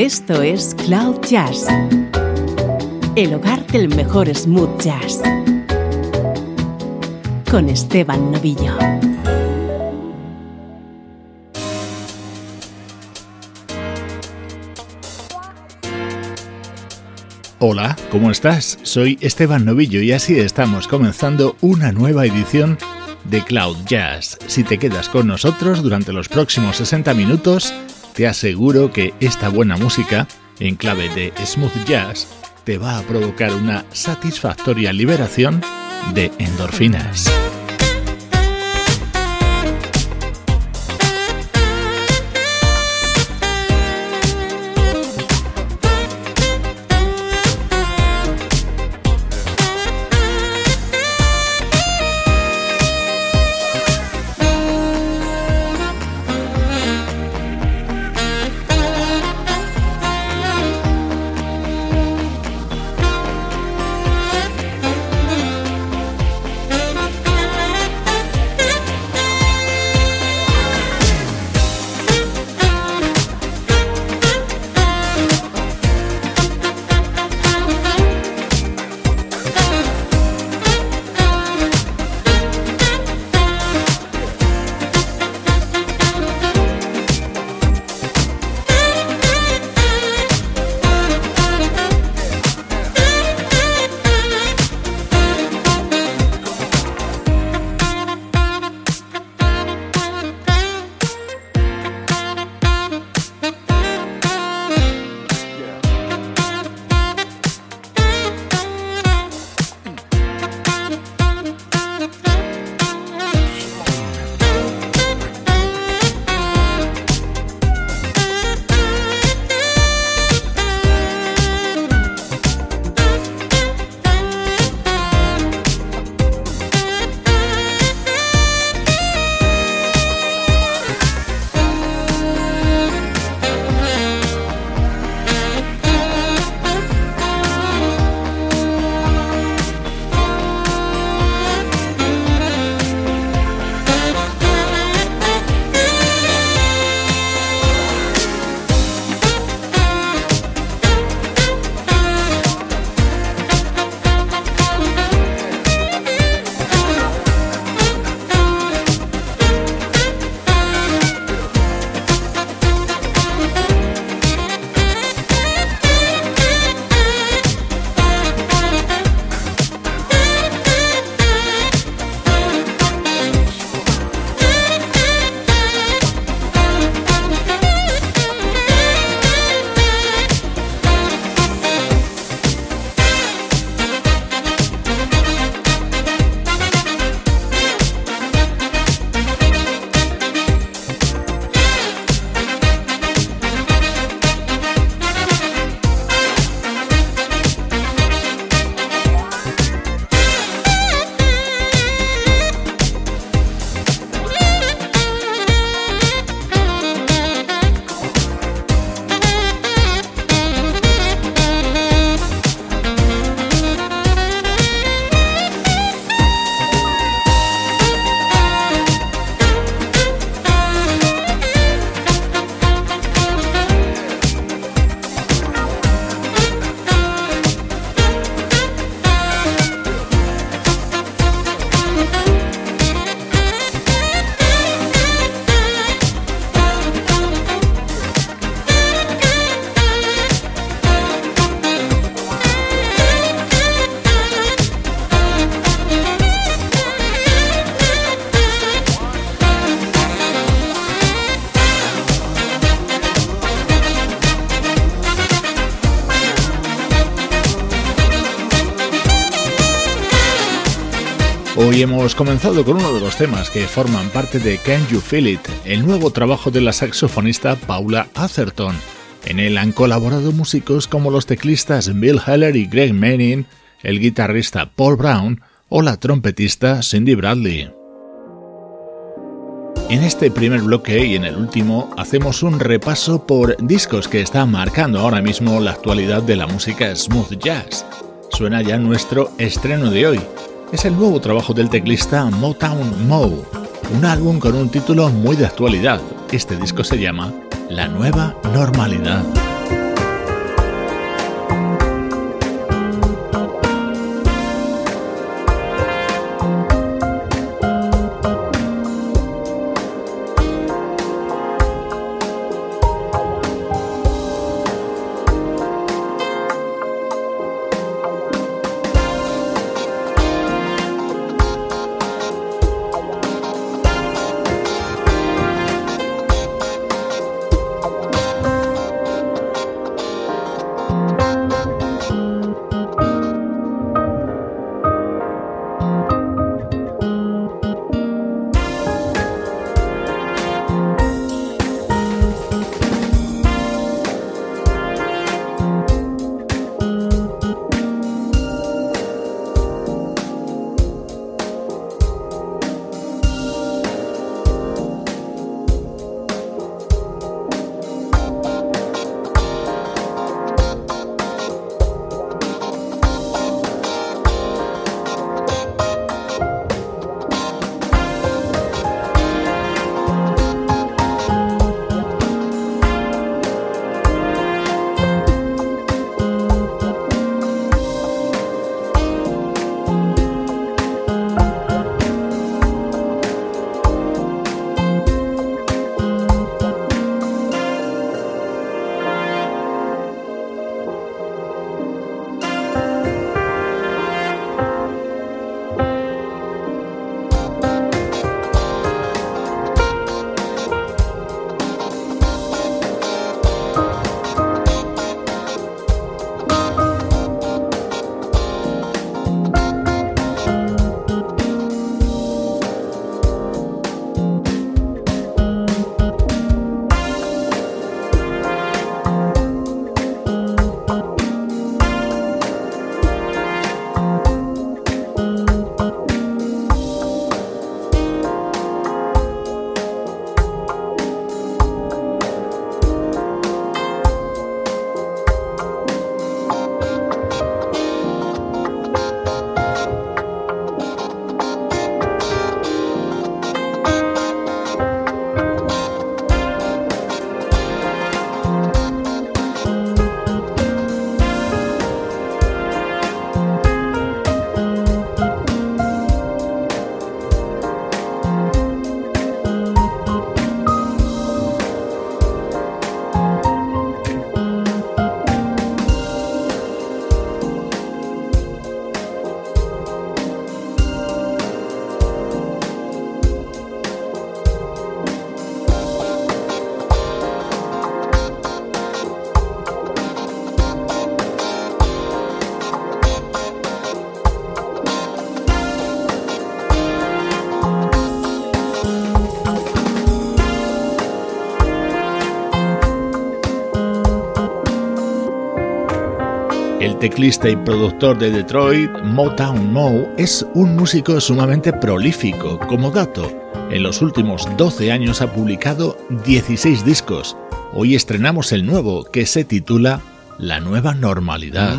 Esto es Cloud Jazz, el hogar del mejor smooth jazz, con Esteban Novillo. Hola, ¿cómo estás? Soy Esteban Novillo y así estamos comenzando una nueva edición de Cloud Jazz. Si te quedas con nosotros durante los próximos 60 minutos, te aseguro que esta buena música, en clave de smooth jazz, te va a provocar una satisfactoria liberación de endorfinas. Hoy hemos comenzado con uno de los temas que forman parte de Can You Feel It, el nuevo trabajo de la saxofonista Paula Atherton. En él han colaborado músicos como los teclistas Bill Heller y Greg Manning, el guitarrista Paul Brown o la trompetista Cindy Bradley. En este primer bloque y en el último hacemos un repaso por discos que están marcando ahora mismo la actualidad de la música smooth jazz. Suena ya nuestro estreno de hoy es el nuevo trabajo del teclista Motown Mo, un álbum con un título muy de actualidad. Este disco se llama La Nueva Normalidad. Teclista y productor de Detroit, Motown Mo, es un músico sumamente prolífico. Como dato, en los últimos 12 años ha publicado 16 discos. Hoy estrenamos el nuevo, que se titula La nueva normalidad.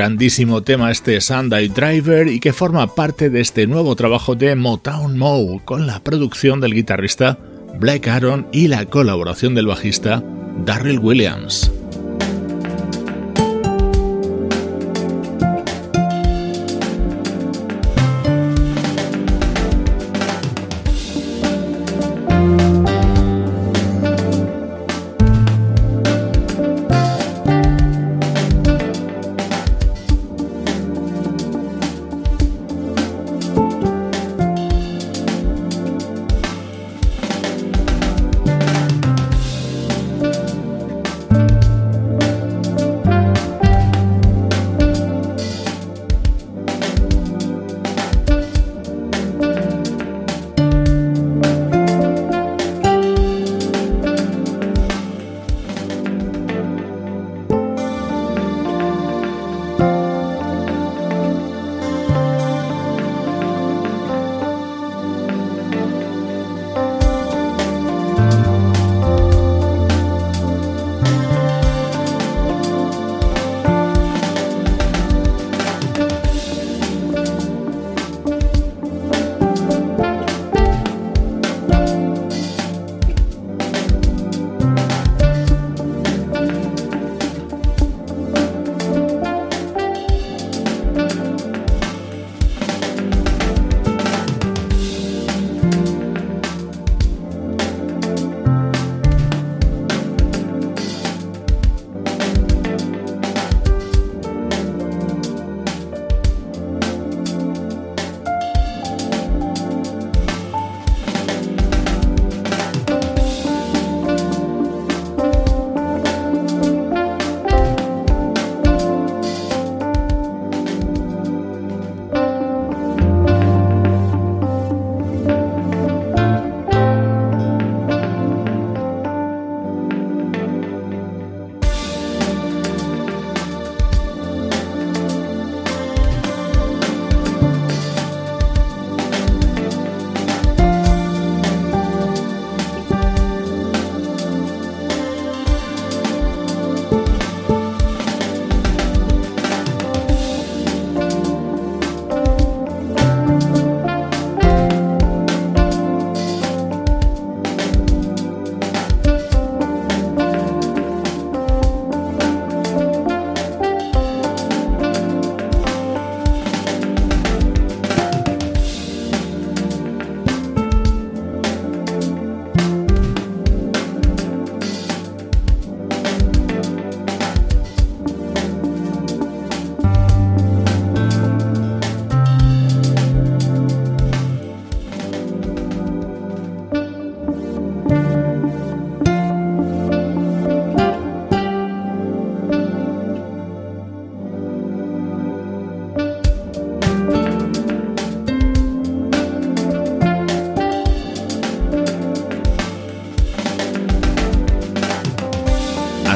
Grandísimo tema este Sunday Driver y que forma parte de este nuevo trabajo de Motown Mo con la producción del guitarrista Black Aaron y la colaboración del bajista Darryl Williams.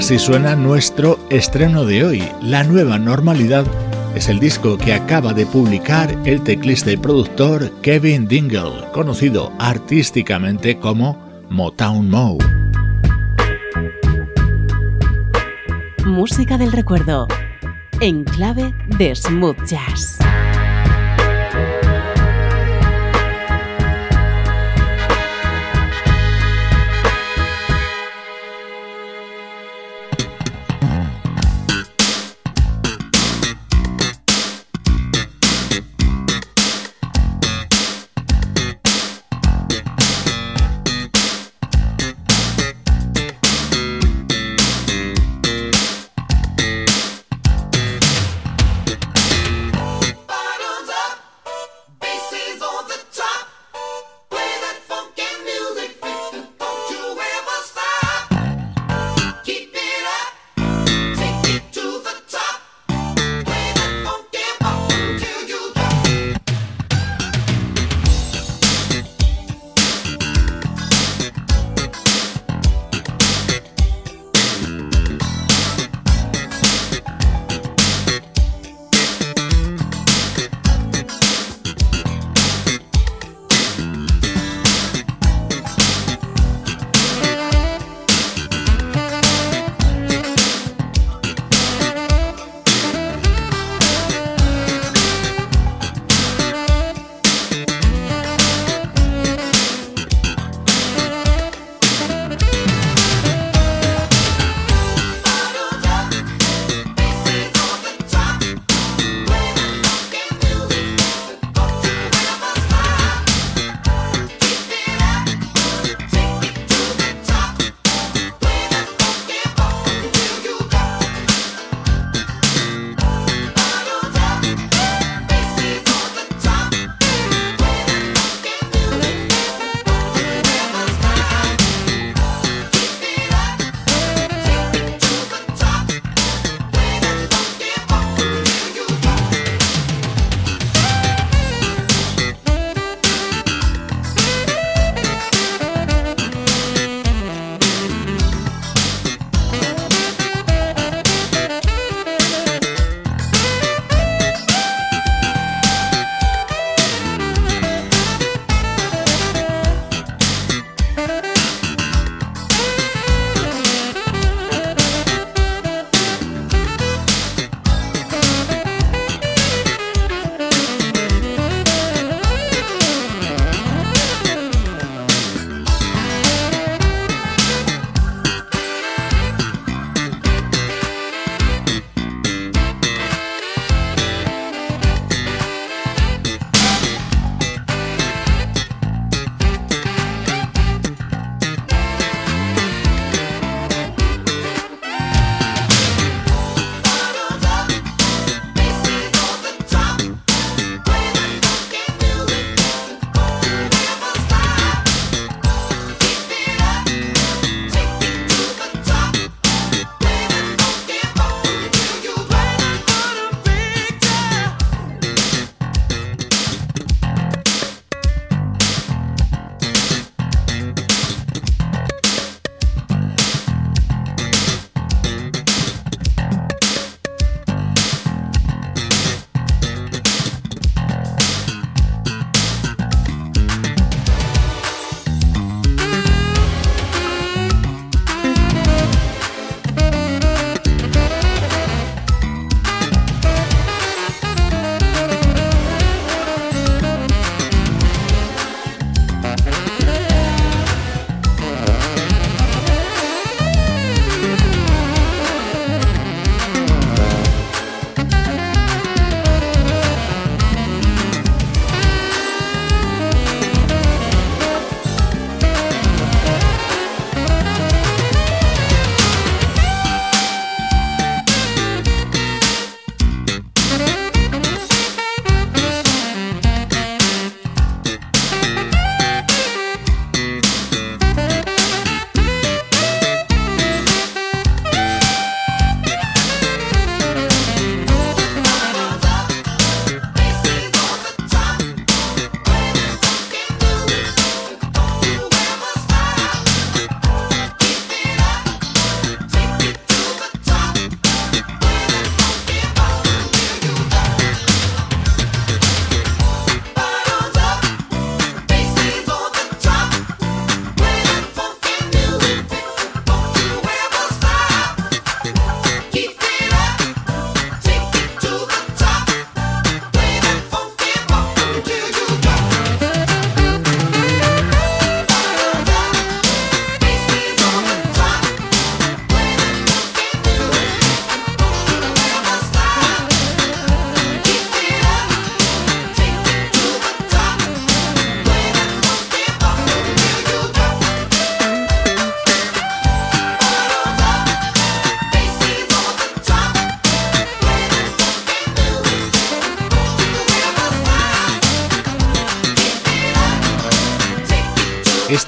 Así suena nuestro estreno de hoy. La nueva normalidad es el disco que acaba de publicar el teclista y productor Kevin Dingle, conocido artísticamente como Motown Mo. Música del recuerdo, en clave de smooth jazz.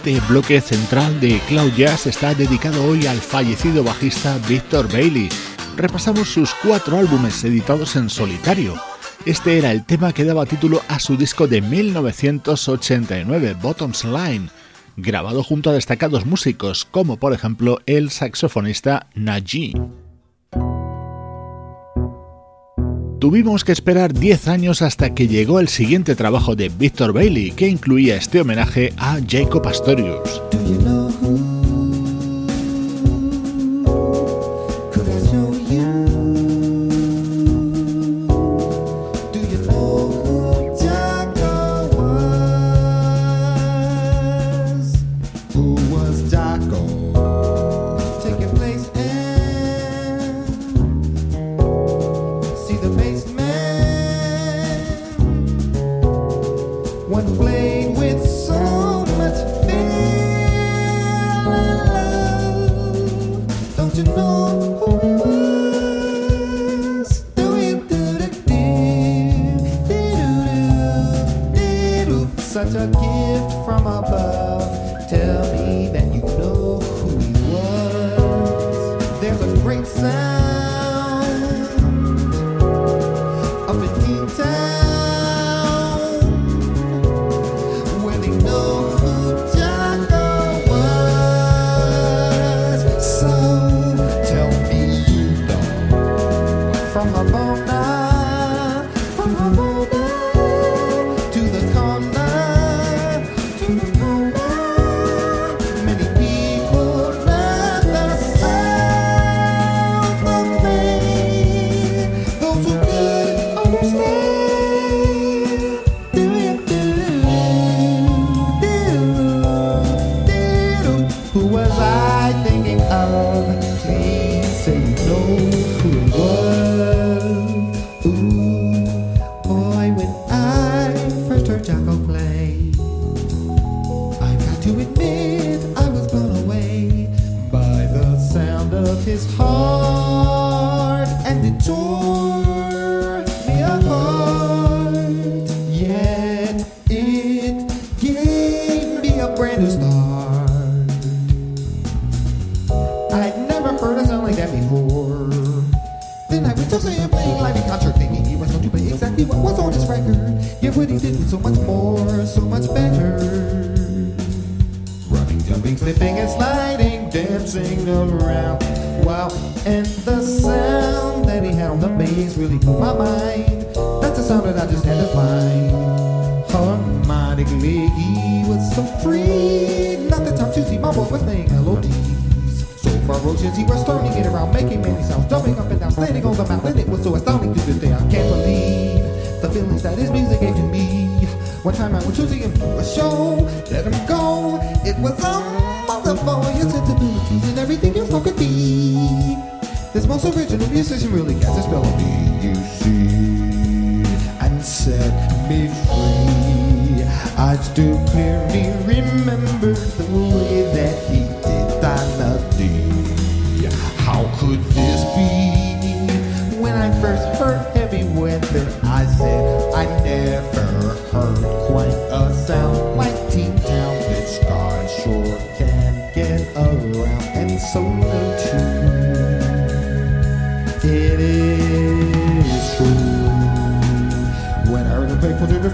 Este bloque central de Cloud Jazz está dedicado hoy al fallecido bajista Victor Bailey. Repasamos sus cuatro álbumes editados en solitario. Este era el tema que daba título a su disco de 1989, Bottoms Line, grabado junto a destacados músicos como por ejemplo el saxofonista Najee. Tuvimos que esperar 10 años hasta que llegó el siguiente trabajo de Victor Bailey, que incluía este homenaje a Jacob Astorius.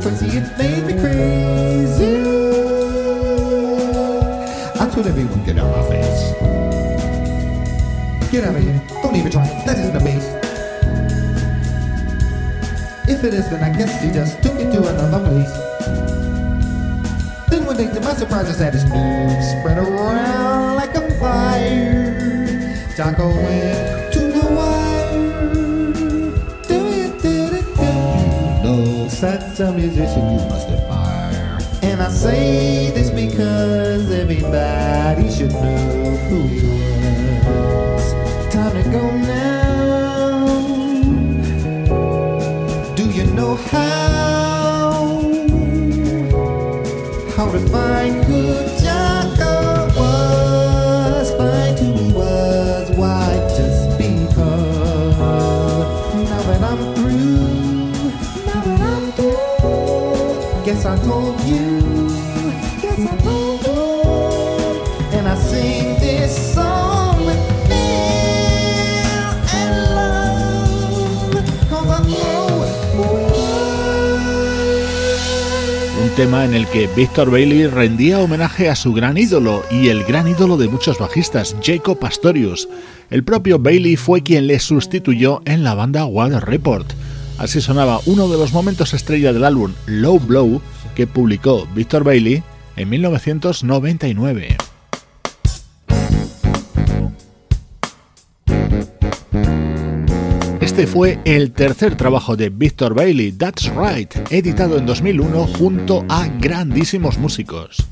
crazy, it made me crazy. I told everyone, get out of my face. Get out of here. Don't even try. That isn't a base. If it is, then I guess you just took it to another place. Then one day, to my surprise, I saw this spread around like a fire. Taco went A musician you must admire. And I say this because everybody should know who he was. Time to go now. Do you know how? How to find good I told you. Yes, I told you. And I sing this song with fear Un tema en el que Victor Bailey rendía homenaje a su gran ídolo y el gran ídolo de muchos bajistas, Jacob Pastorius. El propio Bailey fue quien le sustituyó en la banda Water Report. Así sonaba uno de los momentos estrella del álbum Low Blow que publicó Victor Bailey en 1999. Este fue el tercer trabajo de Victor Bailey, That's Right, editado en 2001 junto a grandísimos músicos.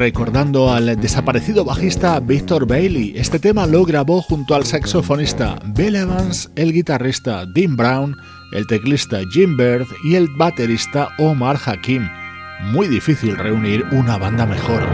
Recordando al desaparecido bajista Victor Bailey. Este tema lo grabó junto al saxofonista Bill Evans, el guitarrista Dean Brown, el teclista Jim Bird y el baterista Omar Hakim. Muy difícil reunir una banda mejor.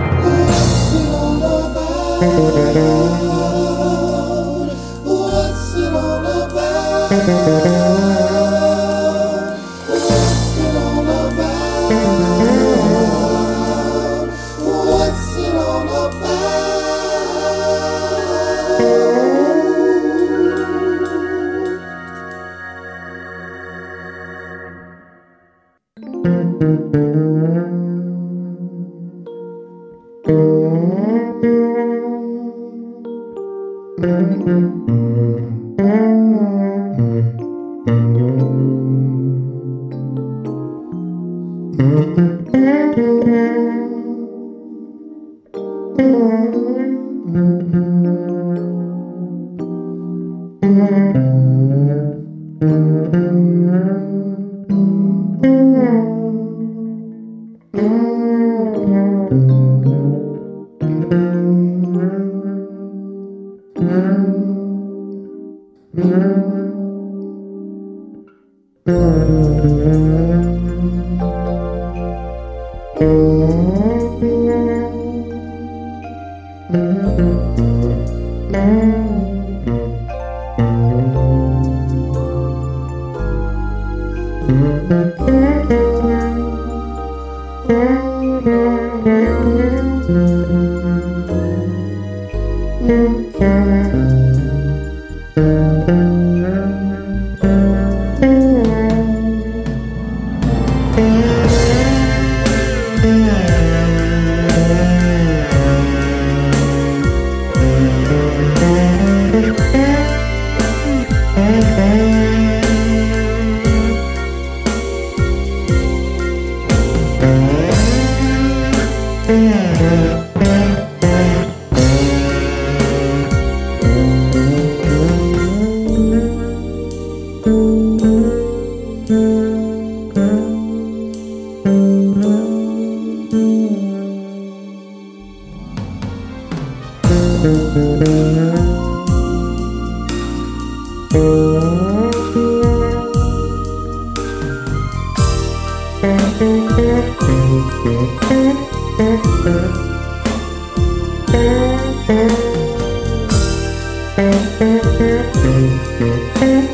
Este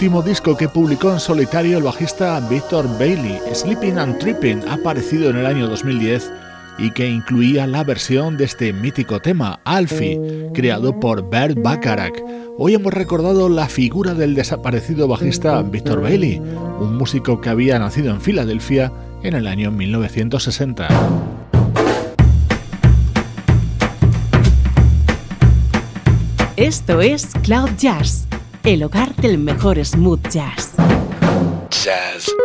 último disco que publicó en solitario el bajista Victor Bailey. Sleeping and Tripping aparecido en el año 2010 y que incluía la versión de este mítico tema, Alfie, creado por Bert Bacharach. Hoy hemos recordado la figura del desaparecido bajista Victor Bailey, un músico que había nacido en Filadelfia en el año 1960. Esto es Cloud Jazz el hogar del mejor smooth jazz. Jazz.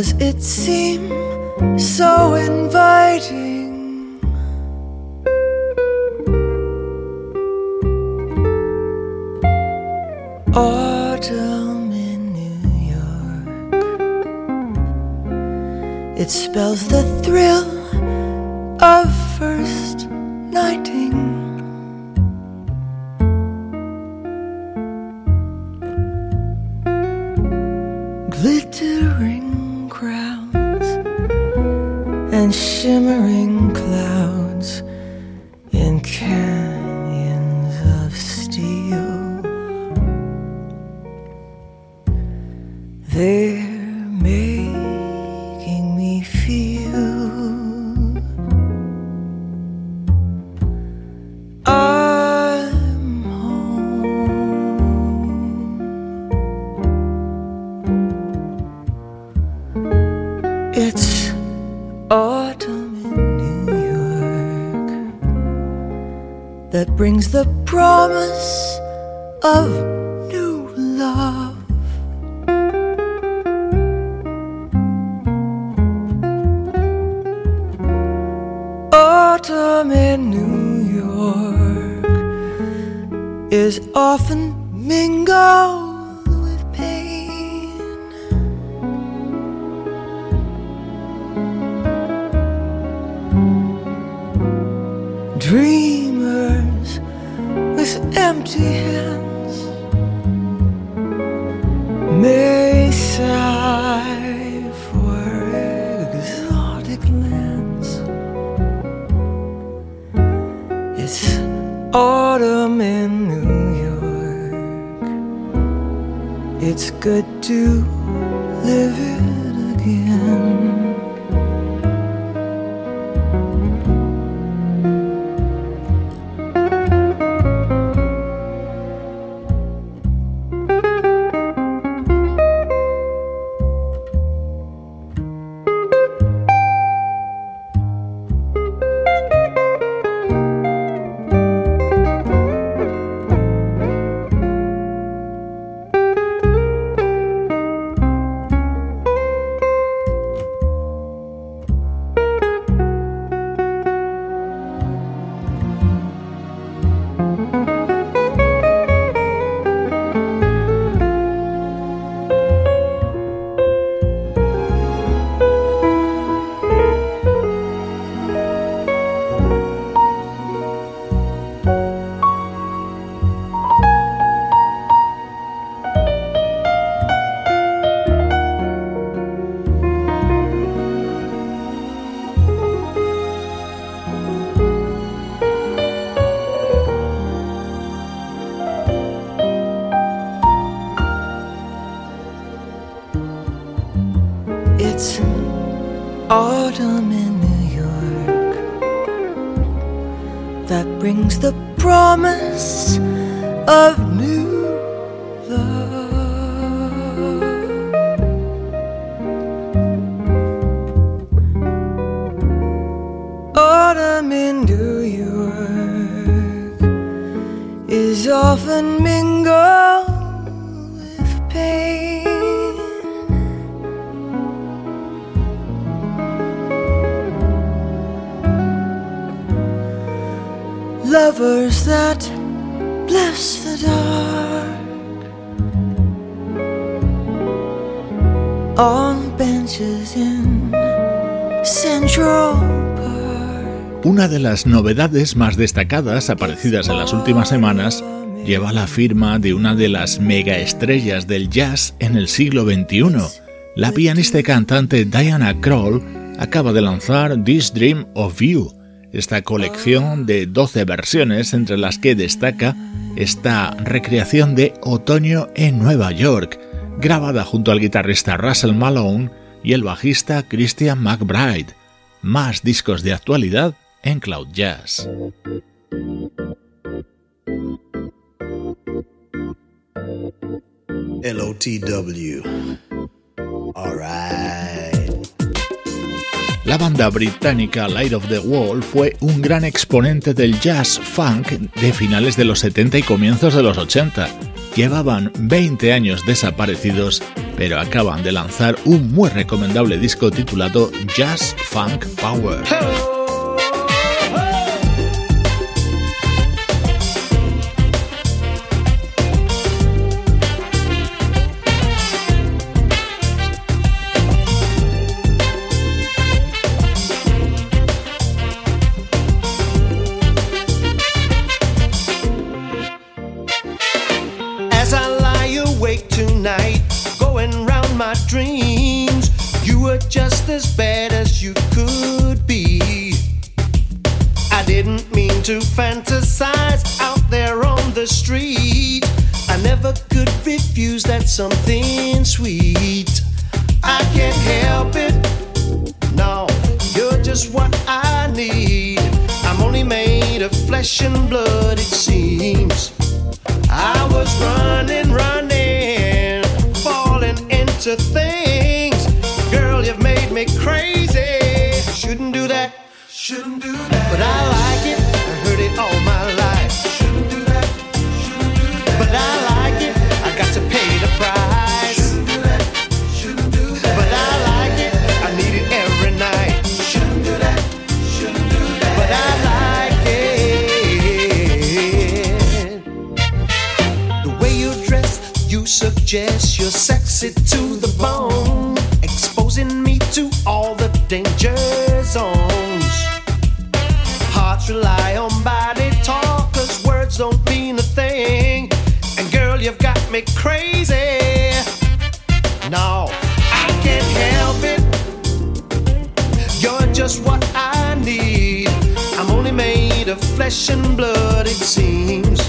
Does it seem so inviting? Autumn in New York. It spells the is often mingle. Autumn in New York that brings the promise of new love. Autumn in New York is often mingled Una de las novedades más destacadas aparecidas en las últimas semanas lleva la firma de una de las megaestrellas del jazz en el siglo XXI. La pianista y cantante Diana Kroll acaba de lanzar This Dream of You, esta colección de 12 versiones entre las que destaca esta recreación de Otoño en Nueva York, grabada junto al guitarrista Russell Malone y el bajista Christian McBride. Más discos de actualidad en Cloud Jazz. LOTW. All right. La banda británica Light of the Wall fue un gran exponente del jazz funk de finales de los 70 y comienzos de los 80. Llevaban 20 años desaparecidos, pero acaban de lanzar un muy recomendable disco titulado Jazz Funk Power. flesh and blood, it seems.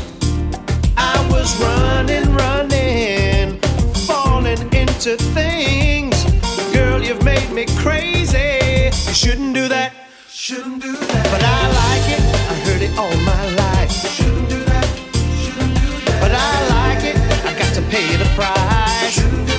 I was running, running, falling into things. Girl, you've made me crazy. You shouldn't do that. Shouldn't do that. But I like it. I heard it all my life. Shouldn't do that. Shouldn't do that. But I like it. I got to pay the price. Shouldn't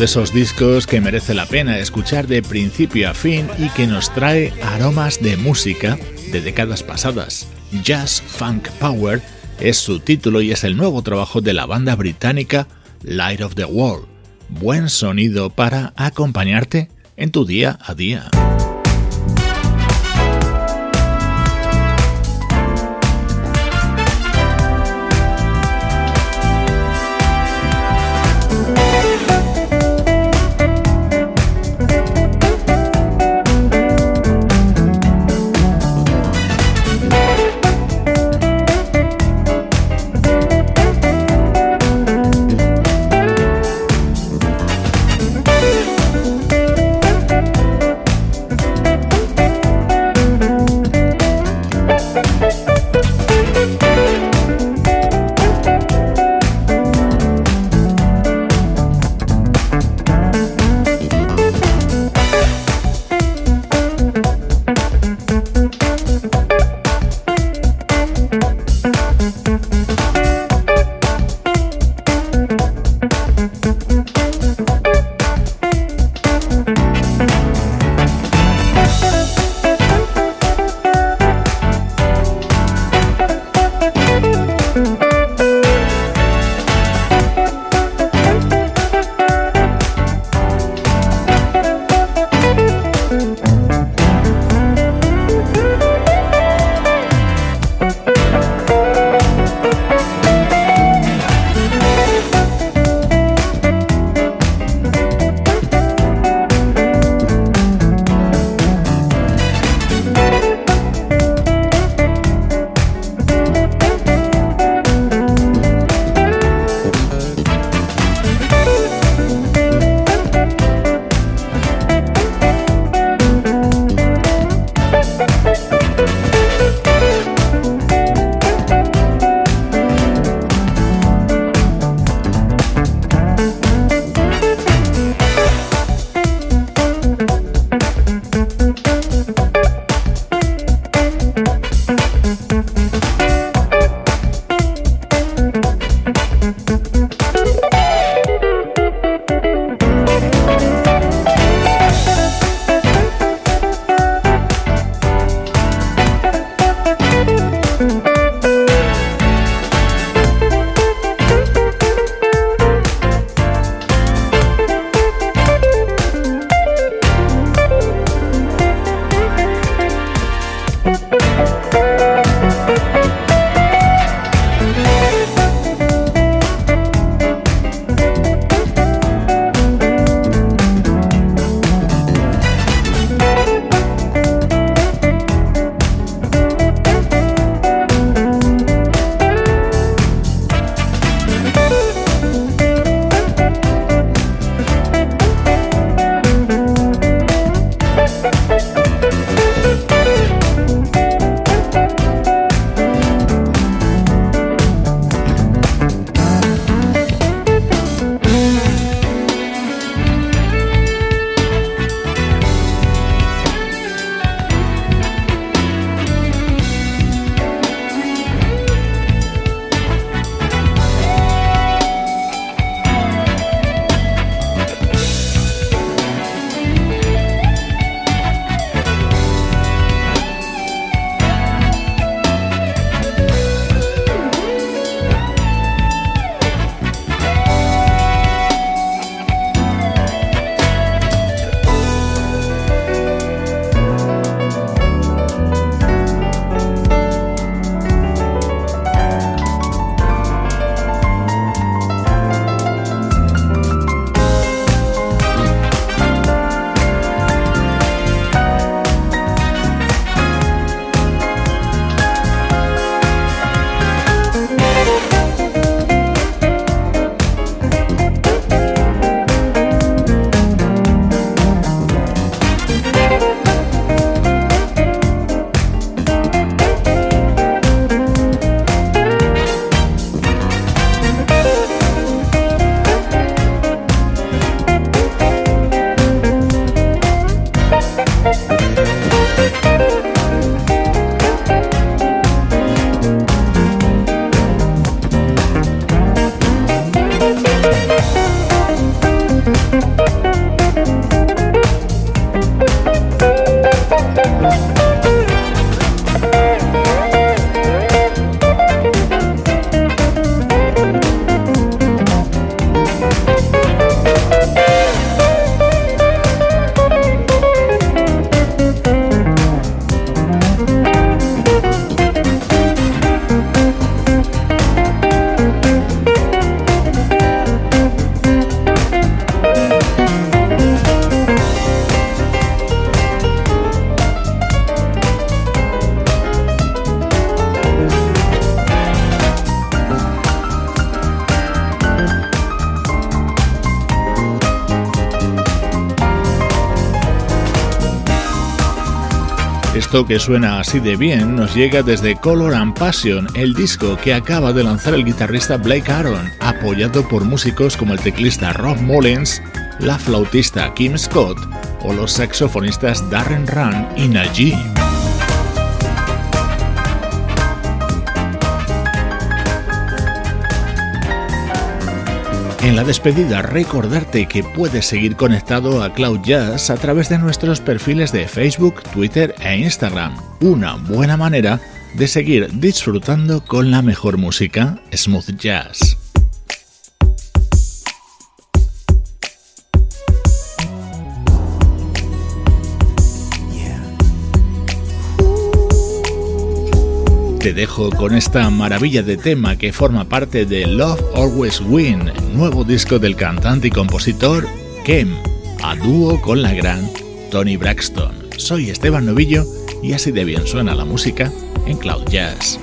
de esos discos que merece la pena escuchar de principio a fin y que nos trae aromas de música de décadas pasadas. Jazz Funk Power es su título y es el nuevo trabajo de la banda británica Light of the World. Buen sonido para acompañarte en tu día a día. Esto que suena así de bien nos llega desde Color and Passion, el disco que acaba de lanzar el guitarrista Blake Aaron, apoyado por músicos como el teclista Rob Mullins, la flautista Kim Scott o los saxofonistas Darren Run y Najee. En la despedida, recordarte que puedes seguir conectado a Cloud Jazz a través de nuestros perfiles de Facebook, Twitter e Instagram. Una buena manera de seguir disfrutando con la mejor música smooth jazz. Te dejo con esta maravilla de tema que forma parte de Love Always Win, nuevo disco del cantante y compositor Kem, a dúo con la gran Tony Braxton. Soy Esteban Novillo y así de bien suena la música en Cloud Jazz.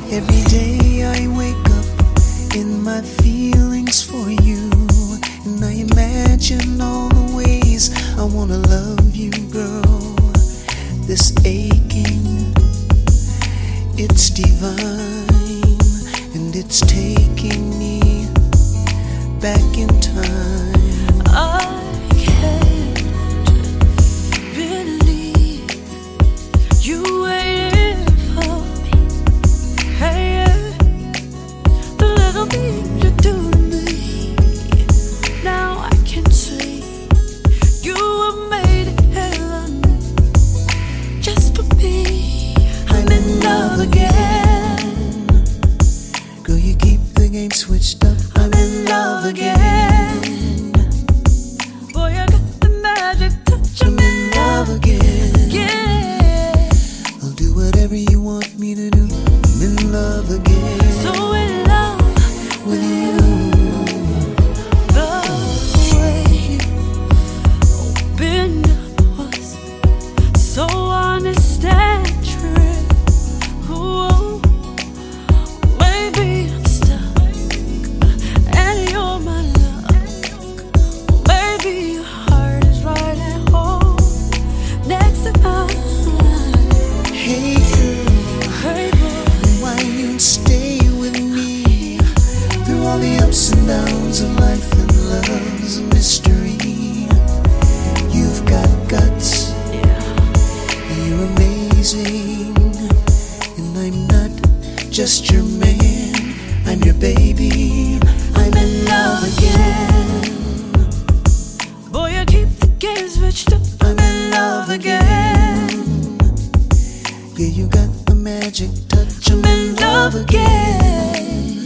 Magic touch. I'm in love again.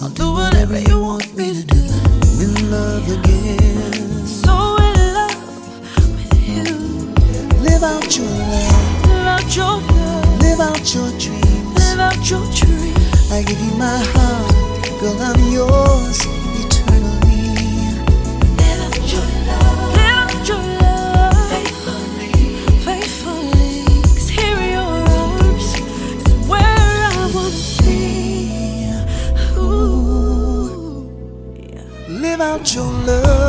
I'll do whatever you want me to do. In love again. So in love with you. Live out your life. Live out your love. Live out your dreams. Live out your dream. I give you my heart, girl. I'm yours 久了。